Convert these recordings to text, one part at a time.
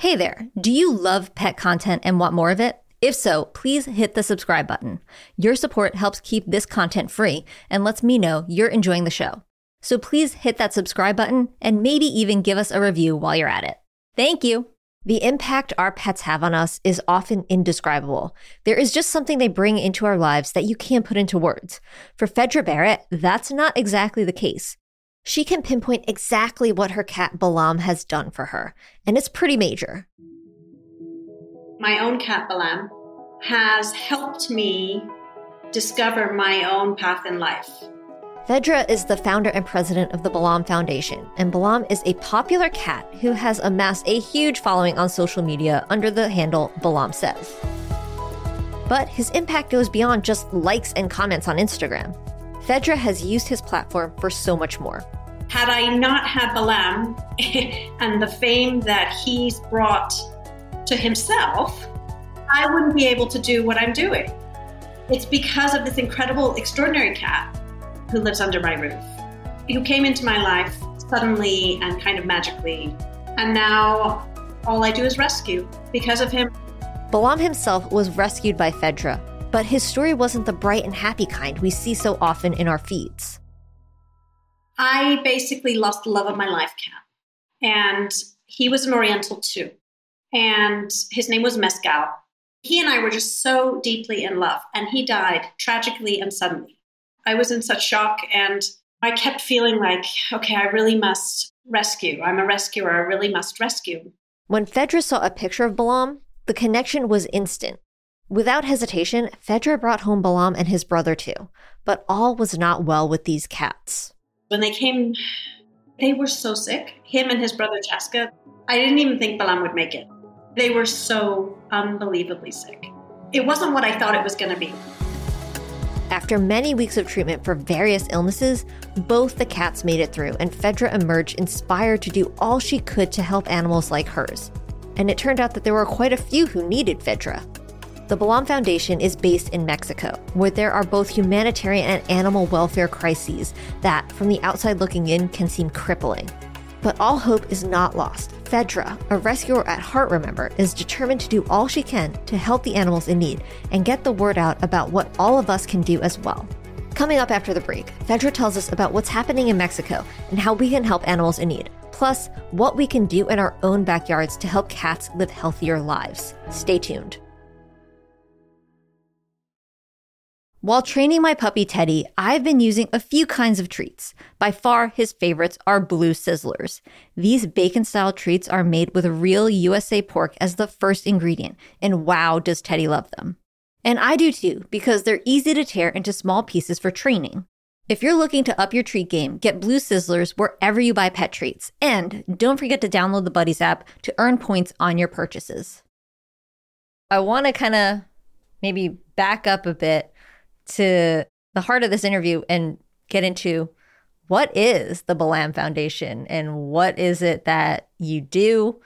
Hey there, do you love pet content and want more of it? If so, please hit the subscribe button. Your support helps keep this content free and lets me know you're enjoying the show. So please hit that subscribe button and maybe even give us a review while you're at it. Thank you. The impact our pets have on us is often indescribable. There is just something they bring into our lives that you can't put into words. For Phaedra Barratt, that's not exactly the case. She can pinpoint exactly what her cat Balam has done for her, and it's pretty major. My own cat Balam has helped me discover my own path in life. Phaedra is the founder and president of the Balam Foundation, and Balam is a popular cat who has amassed a huge following on social media under the handle Balam Says. But his impact goes beyond just likes and comments on Instagram. Phaedra has used his platform for so much more. Had I not had Balam and the fame that he's brought to himself, I wouldn't be able to do what I'm doing. It's because of this incredible, extraordinary cat who lives under my roof, who came into my life suddenly and kind of magically. And now all I do is rescue because of him. Balam himself was rescued by Phaedra, but his story wasn't the bright and happy kind we see so often in our feeds. I basically lost the love of my life cat. And he was an Oriental too. And his name was Mescal. He and I were just so deeply in love, and he died tragically and suddenly. I was in such shock and I kept feeling like, okay, I really must rescue. I'm a rescuer. I really must rescue. When Phaedra saw a picture of Balam, the connection was instant. Without hesitation, Phaedra brought home Balam and his brother too. But all was not well with these cats. When they came, they were so sick. Him and his brother Chaska. I didn't even think Balam would make it. They were so unbelievably sick. It wasn't what I thought it was going to be. After many weeks of treatment for various illnesses, both the cats made it through, and Phaedra emerged inspired to do all she could to help animals like hers. And it turned out that there were quite a few who needed Phaedra. The Balam Foundation is based in Mexico, where there are both humanitarian and animal welfare crises that, from the outside looking in, can seem crippling. But all hope is not lost. Phaedra, a rescuer at heart, remember, is determined to do all she can to help the animals in need and get the word out about what all of us can do as well. Coming up after the break, Phaedra tells us about what's happening in Mexico and how we can help animals in need, plus, what we can do in our own backyards to help cats live healthier lives. Stay tuned. While training my puppy Teddy, I've been using a few kinds of treats. By far, his favorites are blue sizzlers. These bacon style treats are made with real USA pork as the first ingredient, and wow, does Teddy love them. And I do too, because they're easy to tear into small pieces for training. If you're looking to up your treat game, get Blue Sizzlers wherever you buy pet treats. And don't forget to download the Buddies app to earn points on your purchases. I want to kind of maybe back up a bit to the heart of this interview and get into what is the Balam Foundation and what is it that you do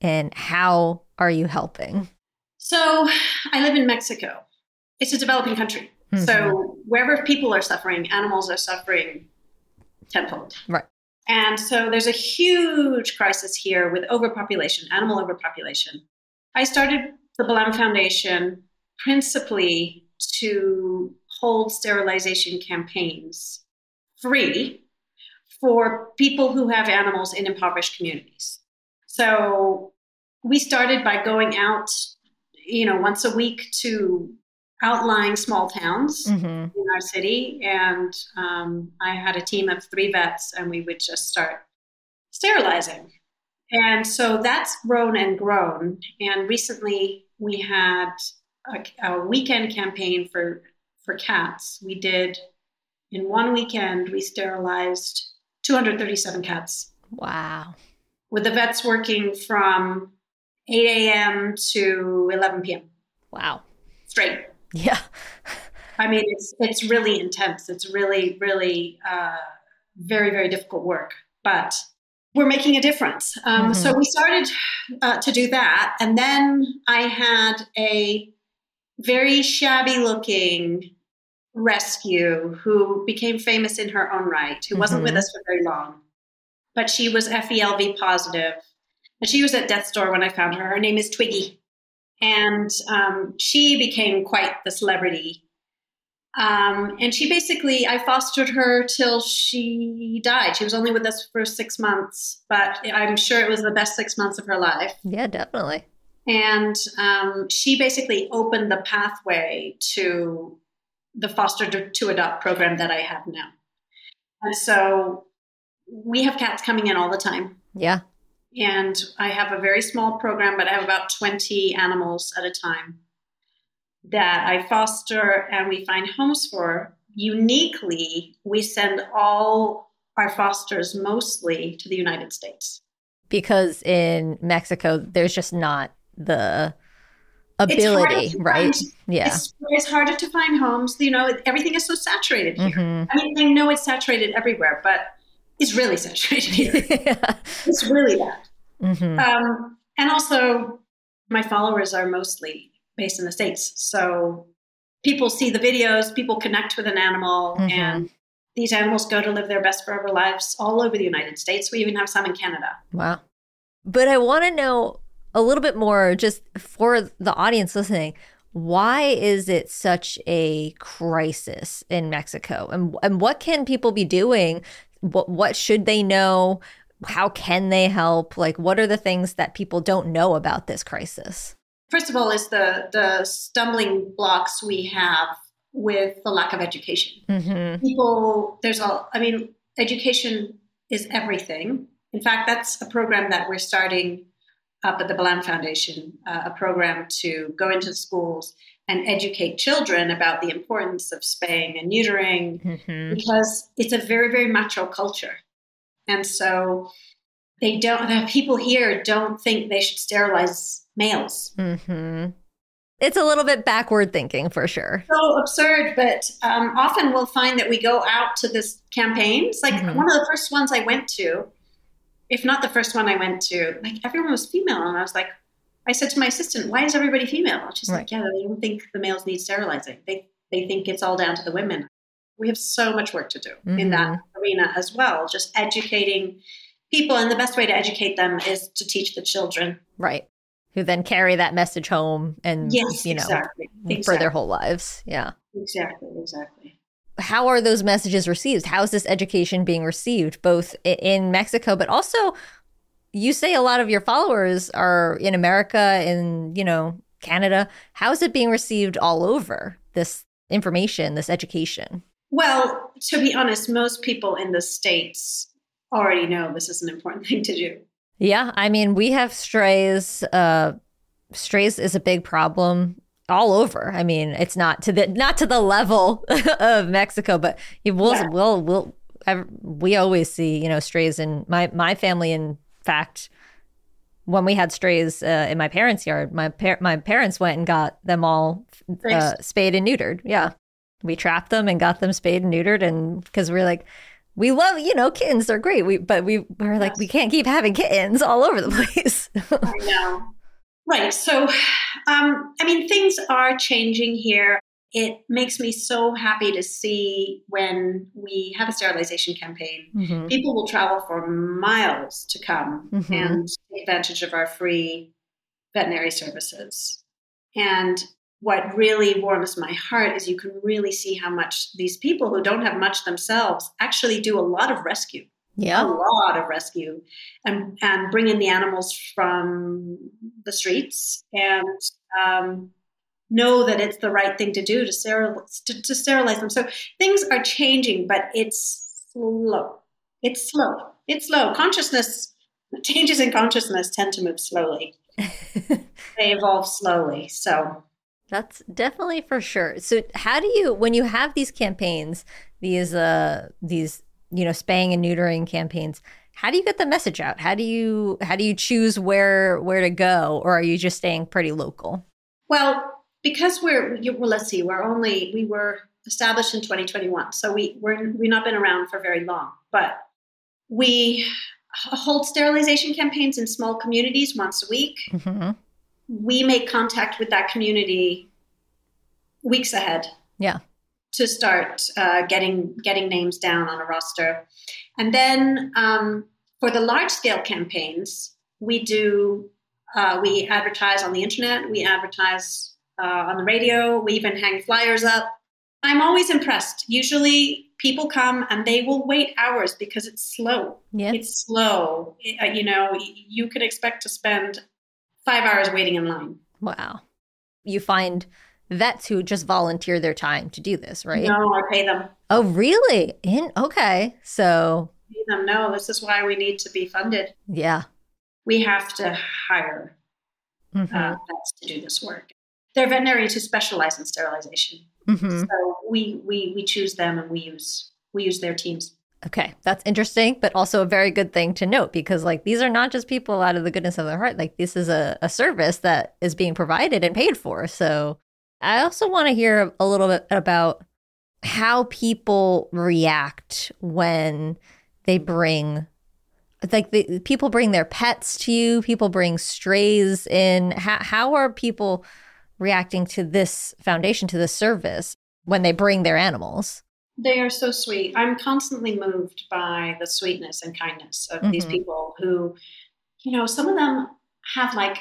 and how are you helping? So, I live in Mexico. It's a developing country. Mm-hmm. So, wherever people are suffering, animals are suffering tenfold. Right. And so, there's a huge crisis here with overpopulation, animal overpopulation. I started the Balam Foundation principally to hold sterilization campaigns free for people who have animals in impoverished communities. So we started by going out, you know, once a week to outlying small towns mm-hmm. in our city. And um, I had a team of three vets, and we would just start sterilizing. And so that's grown and grown. And recently we had a, a weekend campaign for for cats. We did in one weekend we sterilized 237 cats. Wow. With the vets working from 8 a.m. to 11 p.m. Wow. Straight. Yeah. I mean, it's it's really intense. It's really, really uh, very, very difficult work, but we're making a difference. Um, mm-hmm. So we started uh, to do that, and then I had a very shabby looking rescue who became famous in her own right, who wasn't mm-hmm. with us for very long, but she was FELV positive And she was at death's door when I found her. Her name is Twiggy. And um, she became quite the celebrity. Um, and she basically, I fostered her till she died. She was only with us for six months, but I'm sure it was the best six months of her life. Yeah, definitely. And um, she basically opened the pathway to the foster to adopt program that I have now. And so we have cats coming in all the time. Yeah. And I have a very small program, but I have about 20 animals at a time that I foster and we find homes for. Uniquely, we send all our fosters mostly to the United States. Because in Mexico, there's just not the ability, right? Find, yeah. It's, it's, harder to find homes. You know, everything is so saturated here. Mm-hmm. I mean, I know it's saturated everywhere, but it's really saturated here. yeah. It's really bad. Mm-hmm. Um, and also, my followers are mostly based in the States. So people see the videos, people connect with an animal, mm-hmm. and these animals go to live their best forever lives all over the United States. We even have some in Canada. Wow. But I want to know a little bit more just for the audience listening why is it such a crisis in Mexico? And and what can people be doing? What what should they know? How can they help? Like what are the things that people don't know about this crisis? First of all is the the stumbling blocks we have with the lack of education. Mm-hmm. people there's all i mean education is everything. In fact that's a program that we're starting up at the Balam Foundation, uh, a program to go into schools and educate children about the importance of spaying and neutering mm-hmm. because it's a very, very macho culture. And so they don't, the people here don't think they should sterilize males. Mm-hmm. It's a little bit backward thinking for sure. So absurd, but um, often we'll find that we go out to this campaigns. Like mm-hmm. one of the first ones I went to, if not the first one I went to, like everyone was female. And I was like, I said to my assistant, why is everybody female? she's right. like, yeah, they don't think the males need sterilizing. They, they think it's all down to the women. We have so much work to do mm-hmm. in that mm-hmm. arena as well, just educating people. And the best way to educate them is to teach the children. Right. Who then carry that message home and, yes, you know, exactly. for exactly. their whole lives. Yeah. Exactly. Exactly how are those messages received? How is this education being received, both in Mexico, but also you say a lot of your followers are in America, in you know Canada. How is it being received all over? This information, this education. Well, to be honest, most people in the states already know this is an important thing to do. Yeah, I mean, we have strays. Uh, strays is a big problem all over. I mean, it's not to the not to the level of Mexico, but we will yeah. will we'll we always see you know strays in my my family. In fact, when we had strays uh, in my parents' yard, my par- my parents went and got them all uh, spayed and neutered. Yeah, we trapped them and got them spayed and neutered, and because we're like. We love, you know, kittens. They're great. We, but we we're like, we can't keep having kittens all over the place. I know. Right. So, um, I mean, things are changing here. It makes me so happy to see when we have a sterilization campaign. Mm-hmm. People will travel for miles to come mm-hmm. and take advantage of our free veterinary services. And what really warms my heart is you can really see how much these people who don't have much themselves actually do a lot of rescue yeah. a lot of rescue and, and bring in the animals from the streets and um, know that it's the right thing to do to, sterilize, to, to sterilize them. So things are changing, but it's slow. It's slow. It's slow. Consciousness, changes in consciousness tend to move slowly. they evolve slowly. So that's definitely for sure. So how do you when you have these campaigns, these uh these you know spaying and neutering campaigns how do you get the message out? How do you how do you choose where where to go or are you just staying pretty local? Well because we're well let's see we're only we were established in 2021 so we we're we've not been around for very long but we hold sterilization campaigns in small communities once a week. Mm-hmm. we make contact with that community weeks ahead. Yeah to start uh, getting getting names down on a roster, and then um, for the large scale campaigns, We do, uh, we advertise on the internet, we advertise uh, on the radio, we even hang flyers up. I'm always impressed. Usually people come and they will wait hours because it's slow. Yeah. It's slow. Uh, you know, you could expect to spend five hours waiting in line. Wow. You find vets who just volunteer their time to do this, right? No, I pay them. Oh, really? In okay. So, Pay them. No, this is why we need to be funded. yeah. We have to hire Mhm. uh, vets to do this work. They're veterinarians who specialize in sterilization. Mhm. So we, we we choose them and we use we use their teams. Okay, that's interesting, but also a very good thing to note because, like, these are not just people out of the goodness of their heart. Like, this is a, a service that is being provided and paid for. So, I also want to hear a little bit about how people react when they bring, like, the people bring their pets to you, people bring strays in. How, how are people reacting to this foundation, to this service when they bring their animals? They are so sweet. I'm constantly moved by the sweetness and kindness of these Mhm. people who, you know, some of them have like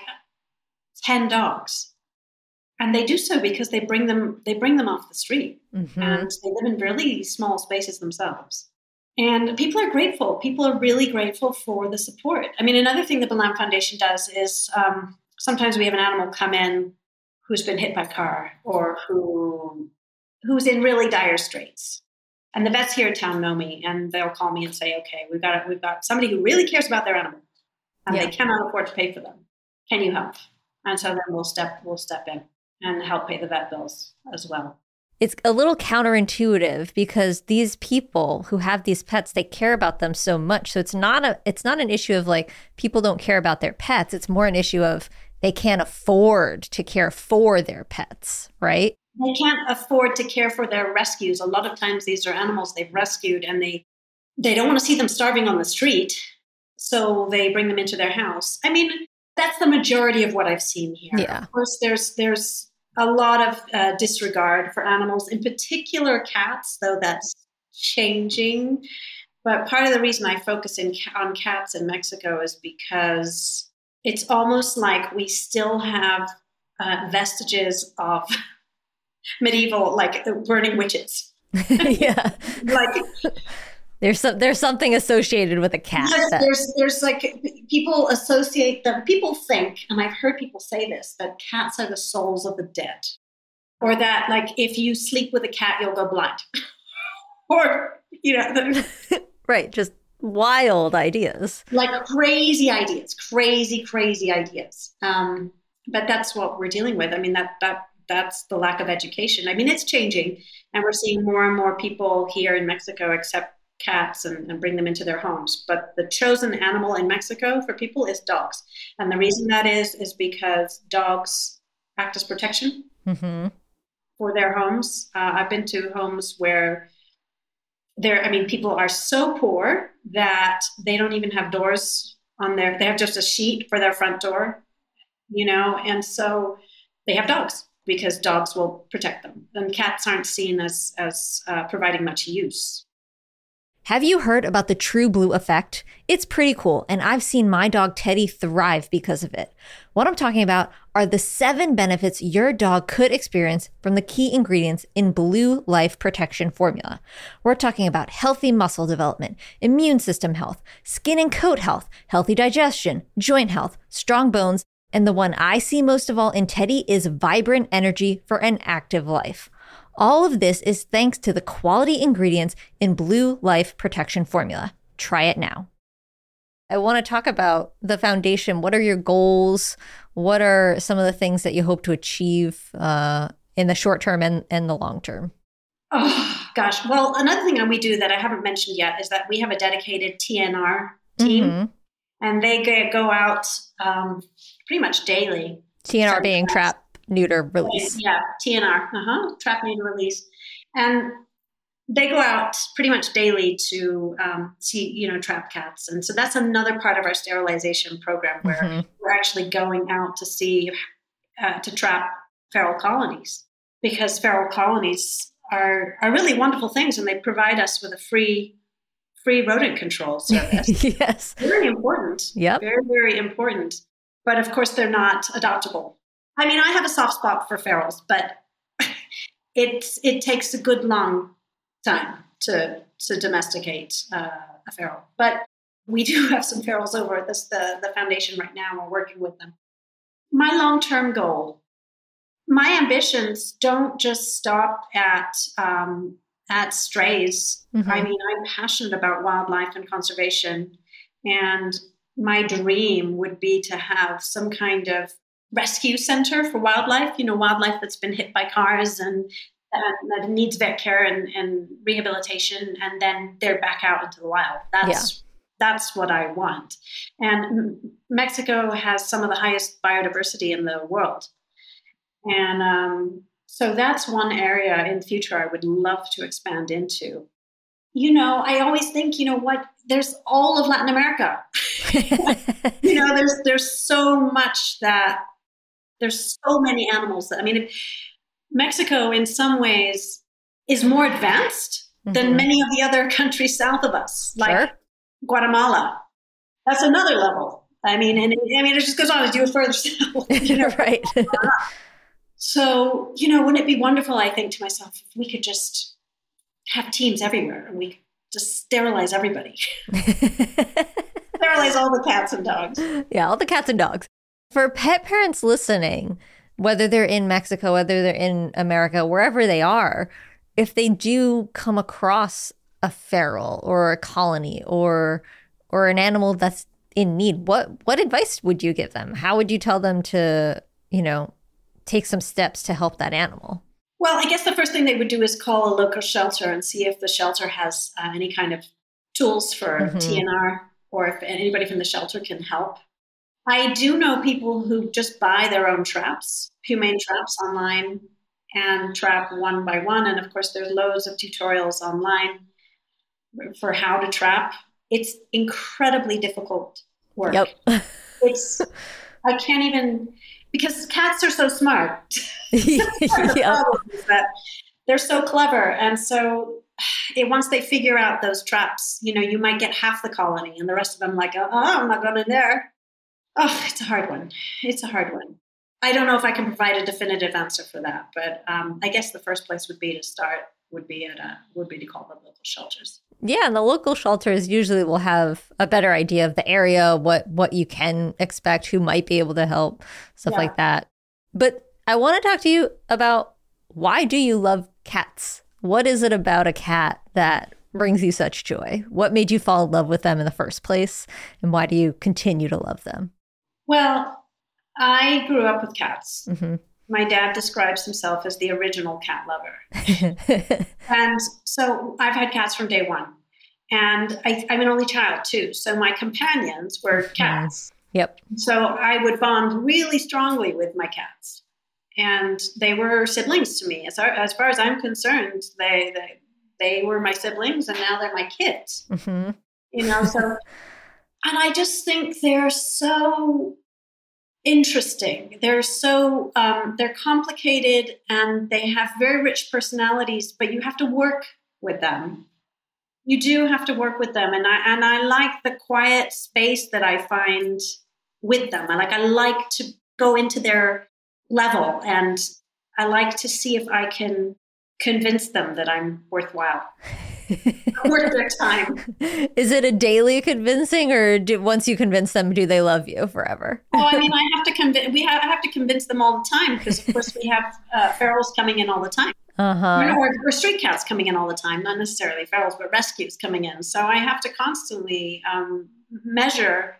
10 dogs. And they do so because they bring them they bring them off the street Mhm. and they live in really small spaces themselves. And people are grateful. People are really grateful for the support. I mean, another thing the Balam Foundation does is um, sometimes we have an animal come in who's been hit by a car or who who's in really dire straits. And the vets here in town know me, and they'll call me and say, "Okay, we've got we've got somebody who really cares about their animal, and Yeah. they cannot afford to pay for them. Can you help?" And so then we'll step we'll step in and help pay the vet bills as well. it's a little counterintuitive because these people who have these pets they care about them so much so it's not a it's not an issue of like people don't care about their pets it's more an issue of they can't afford to care for their pets right they can't afford to care for their rescues. A lot of times these are animals they've rescued and they they don't want to see them starving on the street. So they bring them into their house. I mean, that's the majority of what I've seen here. Yeah. Of course, there's there's a lot of uh, disregard for animals, in particular cats, though that's changing. But part of the reason I focus in, on cats in Mexico is because it's almost like we still have uh, vestiges of medieval like burning witches yeah like there's some there's something associated with a cat yes, that- there's there's like people associate them people think and i've heard people say this that cats are the souls of the dead. Or that like if you sleep with a cat you'll go blind. Or you know right just wild ideas. Like crazy ideas crazy crazy ideas. Um but that's what we're dealing with. I mean that that that's the lack of education. I mean it's changing and we're seeing more and more people here in mexico accept cats and, and bring them into their homes but the chosen animal in mexico for people is dogs and the reason that is is because dogs act as protection hmm for their homes. Uh, I've been to homes where there, I mean, people are so poor that they don't even have doors on their, they have just a sheet for their front door, you know, and so they have dogs because dogs will protect them. And cats aren't seen as, as uh, providing much use. Have you heard about the True Blue effect? It's pretty cool, and I've seen my dog Teddy thrive because of it. What I'm talking about are the seven benefits your dog could experience from the key ingredients in Blue Life Protection Formula. We're talking about healthy muscle development, immune system health, skin and coat health, healthy digestion, joint health, strong bones, and the one I see most of all in Teddy is vibrant energy for an active life. All of this is thanks to the quality ingredients in Blue Life Protection Formula. Try it now. I want to talk about the foundation. What are your goals? What are some of the things that you hope to achieve uh, in the short term and, and the long term? Oh, gosh. Well, another thing that we do that I haven't mentioned yet is that we have a dedicated TNR team, Mhm. and they go out um, pretty much daily TNR being trap, neuter, release. Yeah, TNR, uh-huh, trap neuter release, and they go out pretty much daily to um, see, you know, trap cats, and so that's another part of our sterilization program where Mhm. we're actually going out to see uh, to trap feral colonies because feral colonies are are really wonderful things, and they provide us with a free free rodent control service. yes. Very important. Yep. Very, very important. But of course, they're not adoptable. I mean, I have a soft spot for ferals, but it's it takes a good long time to to domesticate uh, a feral. But we do have some ferals over at this the, the foundation right now. We're working with them. My long term goal, my ambitions don't just stop at um, at strays. Mm-hmm. I mean, I'm passionate about wildlife and conservation, and my dream would be to have some kind of rescue center for wildlife. You know, wildlife that's been hit by cars and that needs vet care and, and, rehabilitation, and then they're back out into the wild. That's yeah. that's what I want. And Mexico has some of the highest biodiversity in the world, and um, so that's one area in the future I would love to expand into. You know, I always think, you know what? There's all of Latin America. you know, there's there's so much that there's so many animals that I mean. If, Mexico, in some ways, is more advanced mm-hmm. than many of the other countries south of us, like sure. Guatemala. That's another level. I mean, and I mean, it just goes on as you go further south. You know, right. so, you know, wouldn't it be wonderful? I think to myself, if we could just have teams everywhere and we just sterilize everybody, sterilize all the cats and dogs. Yeah, all the cats and dogs. For pet parents listening, whether they're in Mexico, whether they're in America, wherever they are, if they do come across a feral or a colony or or an animal that's in need, what what advice would you give them? How would you tell them to, you know, take some steps to help that animal? Well, I guess the first thing they would do is call a local shelter and see if the shelter has uh, any kind of tools for mm-hmm. TNR or if anybody from the shelter can help. I do know people who just buy their own traps, humane traps online, and trap one by one. And of course, there's loads of tutorials online for how to trap. It's incredibly difficult work. Yep. it's I can't even because cats are so smart. the yep. that they're so clever, and so it, once they figure out those traps, you know, you might get half the colony, and the rest of them like, oh, I'm not going in there. Oh, it's a hard one. It's a hard one. I don't know if I can provide a definitive answer for that, but um, I guess the first place would be to start would be at a, would be to call the local shelters. Yeah, and the local shelters usually will have a better idea of the area, what what you can expect, who might be able to help, stuff yeah. like that. But I want to talk to you about why do you love cats? What is it about a cat that brings you such joy? What made you fall in love with them in the first place, and why do you continue to love them? Well, I grew up with cats. Mm-hmm. My dad describes himself as the original cat lover. and so I've had cats from day one. And I, am an only child too. So my companions were cats. Yep. So I would bond really strongly with my cats. And they were siblings to me. As, as far as I'm concerned, they, they, they were my siblings and now they're my kids. Mm-hmm. You know, so and I just think they're so interesting. They're so um, they're complicated and they have very rich personalities, but you have to work with them. You do have to work with them, and I and I like the quiet space that I find with them. I like I like to go into their level, and I like to see if I can convince them that I'm worthwhile. worth their time. Is it a daily convincing, or do, once you convince them, do they love you forever? oh, I mean, I have to convince. We have I have to convince them all the time because, of course, we have uh, ferals coming in all the time. Uh-huh. Or, or, street cats coming in all the time, not necessarily ferals, but rescues coming in. So I have to constantly um, measure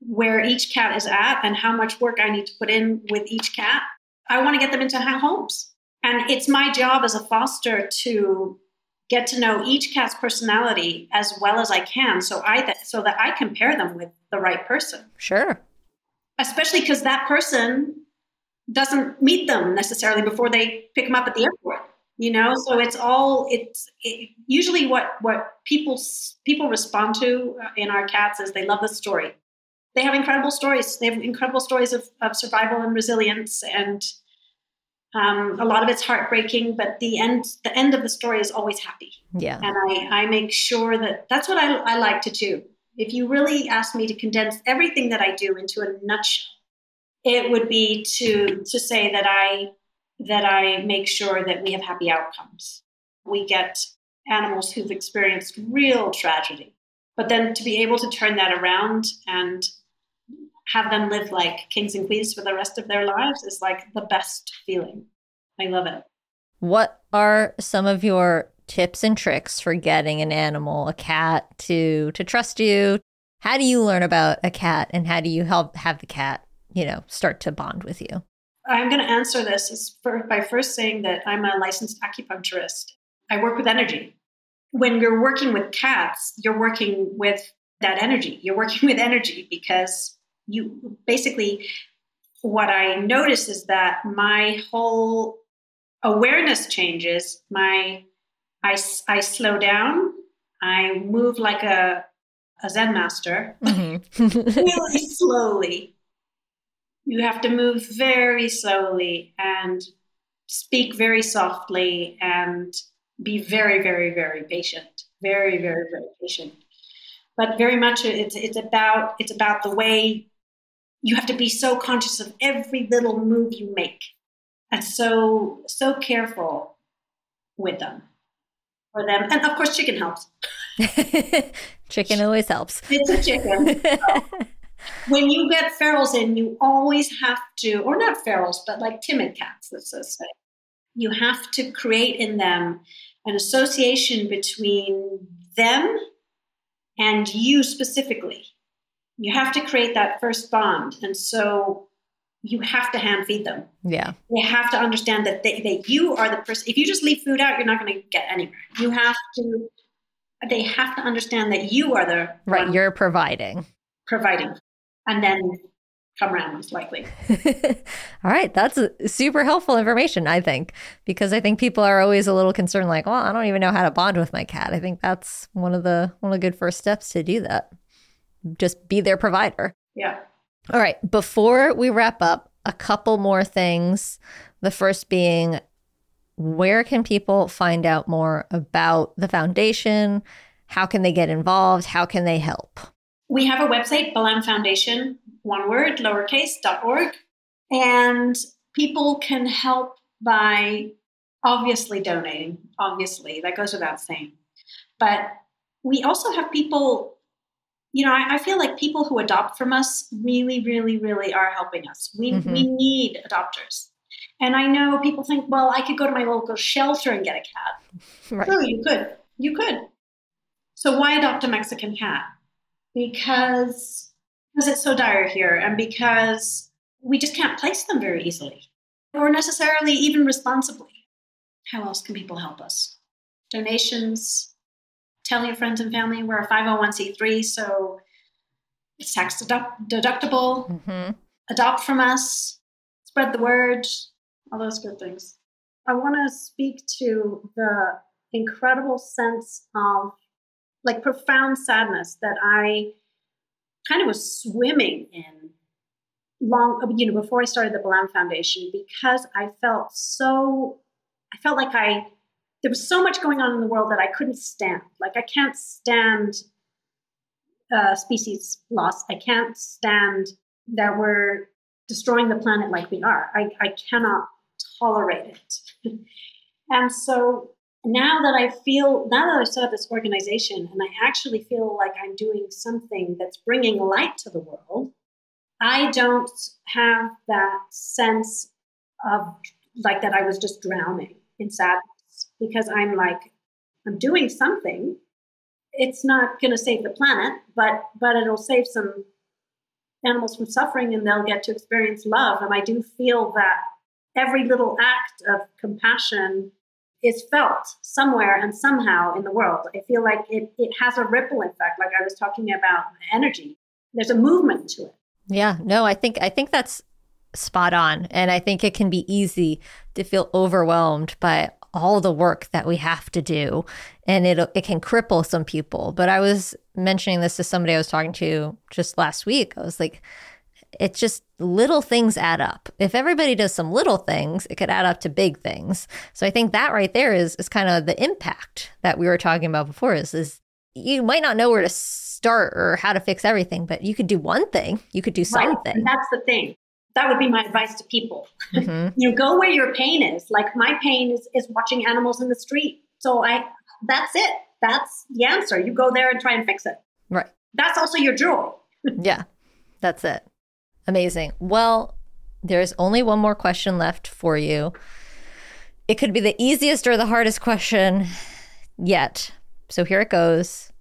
where each cat is at and how much work I need to put in with each cat. I want to get them into homes. And it's my job as a foster to get to know each cat's personality as well as I can so I th- so that I compare them with the right person. Sure. Especially cuz that person doesn't meet them necessarily before they pick them up at the airport. You know, so it's all it's it, usually what what people people respond to uh, in our cats is they love the story. They have incredible stories. They have incredible stories of, of survival and resilience and Um, a lot of it's heartbreaking, but the end the end of the story is always happy. Yeah. And I, I make sure that that's what I, I like to do. If you really ask me to condense everything that I do into a nutshell, it would be to to say that I that I make sure that we have happy outcomes. We get animals who've experienced real tragedy, but then to be able to turn that around and have them live like kings and queens for the rest of their lives is like the best feeling. I love it. What are some of your tips and tricks for getting an animal, a cat to to trust you? How do you learn about a cat and how do you help have the cat, you know, start to bond with you? I'm going to answer this is for, by first saying that I'm a licensed acupuncturist. I work with energy. When you're working with cats, you're working with that energy. You're working with energy because you basically, what I notice is that my whole awareness changes. My, I, I slow down. I move like a, a Zen master, mm-hmm. really slowly you have to move very slowly and speak very softly and be very, very, very patient. Very, very, very patient. But very much it's it's about it's about the way you have to be so conscious of every little move you make and so so careful with them for them. And of course chicken helps. Chicken always helps. It's a chicken. When you get ferals in, you always have to, or not ferals, but like timid cats, let's just say, you have to create in them an association between them and you specifically. You have to create that first bond. And so you have to hand feed them. Yeah. They have to understand that, they, that you are the person. If you just leave food out, you're not going to get anywhere. You have to, they have to understand that you are the right. You're providing. Providing and then come around most likely. All right, that's super helpful information, I think, because I think people are always a little concerned, like, well, I don't even know how to bond with my cat. I think that's one of the one of the good first steps to do that. Just be their provider. Yeah. All right. Before we wrap up, a couple more things. The first being, where can people find out more about the foundation? How can they get involved? How can they help? We have a website, Balam Foundation, one word, lowercase, dot org. And people can help by obviously donating, obviously, that goes without saying. But we also have people, you know, I, I feel like people who adopt from us really, really, really are helping us. We, mm-hmm. we need adopters. And I know people think, well, I could go to my local shelter and get a cat. Right. Sure, you could. You could. So why adopt a Mexican cat? because because it's so dire here and because we just can't place them very easily or necessarily even responsibly. How else can people help us? Donations, tell your friends and family we're a 501c3, so it's tax deductible. Mm-hmm. Adopt from us, spread the word, all those good things. I want to speak to the incredible sense of like profound sadness that I kind of was swimming in long, you know, before I started the Balam Foundation because I felt so, I felt like I, there was so much going on in the world that I couldn't stand. Like I can't stand uh, species loss. I can't stand that we're destroying the planet like we are. I, I cannot tolerate it. and so now that I feel, now that set up this organization and I actually feel like I'm doing something that's bringing light to the world, I don't have that sense of like that I was just drowning in sadness because I'm like, I'm doing something. It's not going to save the planet, but but it'll save some animals from suffering and they'll get to experience love. And I do feel that every little act of compassion is felt somewhere and somehow in the world. I feel like it, it has a ripple effect, like I was talking about energy. There's a movement to it. Yeah, no, I think I think that's spot on. And I think it can be easy to feel overwhelmed by all the work that we have to do. And it it can cripple some people. But I was mentioning this to somebody I was talking to just last week. I was like, it's just little things add up. If everybody does some little things, it could add up to big things. So I think that right there is is kind of the impact that we were talking about before is is you might not know where to start or how to fix everything, but you could do one thing. You could do something. Right. And that's the thing. That would be my advice to people. Mm-hmm. you know, go where your pain is. Like my pain is is watching animals in the street. So I that's it. That's the answer. You go there and try and fix it. Right. That's also your joy. yeah. That's it. Amazing. Well, there's only one more question left for you. It could be the easiest or the hardest question yet. So here it goes.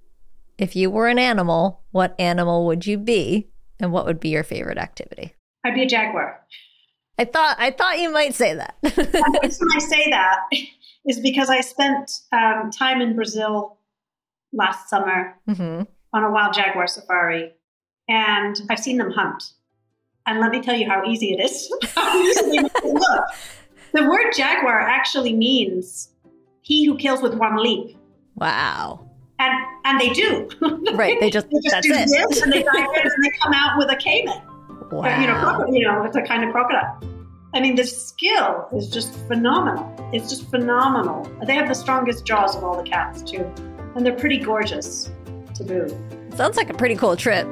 If you were an animal, what animal would you be? And what would be your favorite activity? I'd be a jaguar. I thought I thought you might say that. the reason I say that is because I spent um, time in Brazil last summer mm-hmm. on a wild jaguar safari, and I've seen them hunt. And let me tell you how easy it is. look. The word jaguar actually means he who kills with one leap. Wow. And and they do. Right. They just, they just do it. this and they dive in and they come out with a caiman. Wow. you know, you know, it's a kind of crocodile. I mean, the skill is just phenomenal. It's just phenomenal. They have the strongest jaws of all the cats too, and they're pretty gorgeous to boot. Sounds like a pretty cool trip.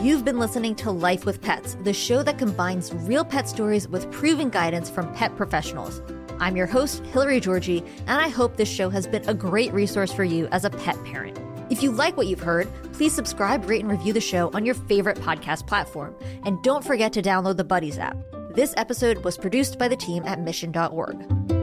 You've been listening to Life with Pets, the show that combines real pet stories with proven guidance from pet professionals. I'm your host, Hilary Georgie, and I hope this show has been a great resource for you as a pet parent. If you like what you've heard, please subscribe, rate, and review the show on your favorite podcast platform. And don't forget to download the Buddies app. This episode was produced by the team at mission.org.